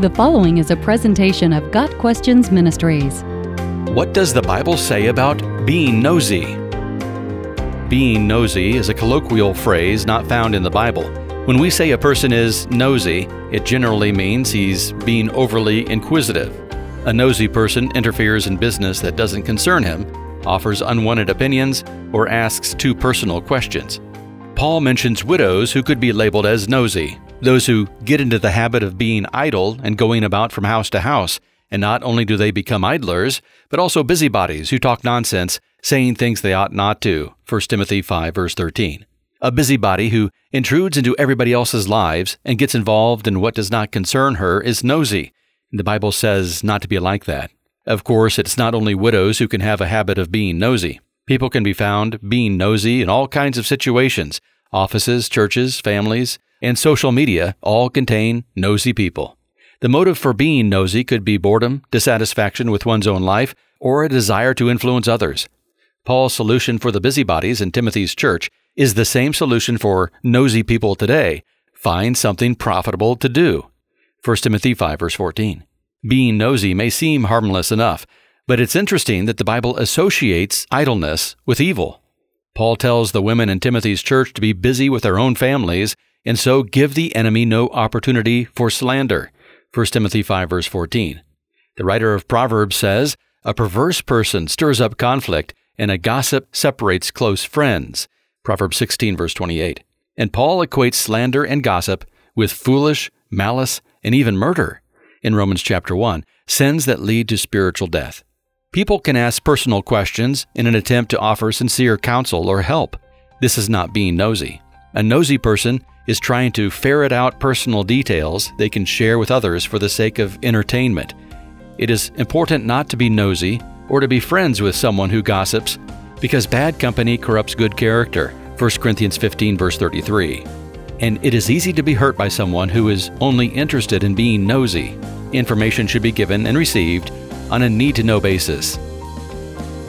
The following is a presentation of Got Questions Ministries. What does the Bible say about being nosy? Being nosy is a colloquial phrase not found in the Bible. When we say a person is nosy, it generally means he's being overly inquisitive. A nosy person interferes in business that doesn't concern him, offers unwanted opinions, or asks too personal questions. Paul mentions widows who could be labeled as nosy, those who get into the habit of being idle and going about from house to house. And not only do they become idlers, but also busybodies who talk nonsense, saying things they ought not to. 1 Timothy 5, verse 13. A busybody who intrudes into everybody else's lives and gets involved in what does not concern her is nosy. The Bible says not to be like that. Of course, it's not only widows who can have a habit of being nosy. People can be found being nosy in all kinds of situations offices, churches, families, and social media all contain nosy people. The motive for being nosy could be boredom, dissatisfaction with one's own life, or a desire to influence others. Paul's solution for the busybodies in Timothy's church is the same solution for nosy people today find something profitable to do. 1 Timothy 5, verse 14. Being nosy may seem harmless enough, but it's interesting that the Bible associates idleness with evil. Paul tells the women in Timothy's church to be busy with their own families and so give the enemy no opportunity for slander. 1 Timothy 5 verse 14. The writer of Proverbs says, A perverse person stirs up conflict, and a gossip separates close friends. Proverbs 16 verse 28. And Paul equates slander and gossip with foolish, malice, and even murder. In Romans chapter 1, sins that lead to spiritual death. People can ask personal questions in an attempt to offer sincere counsel or help. This is not being nosy. A nosy person is trying to ferret out personal details they can share with others for the sake of entertainment. It is important not to be nosy or to be friends with someone who gossips because bad company corrupts good character. 1 Corinthians 15 verse 33. And it is easy to be hurt by someone who is only interested in being nosy. Information should be given and received on a need to know basis.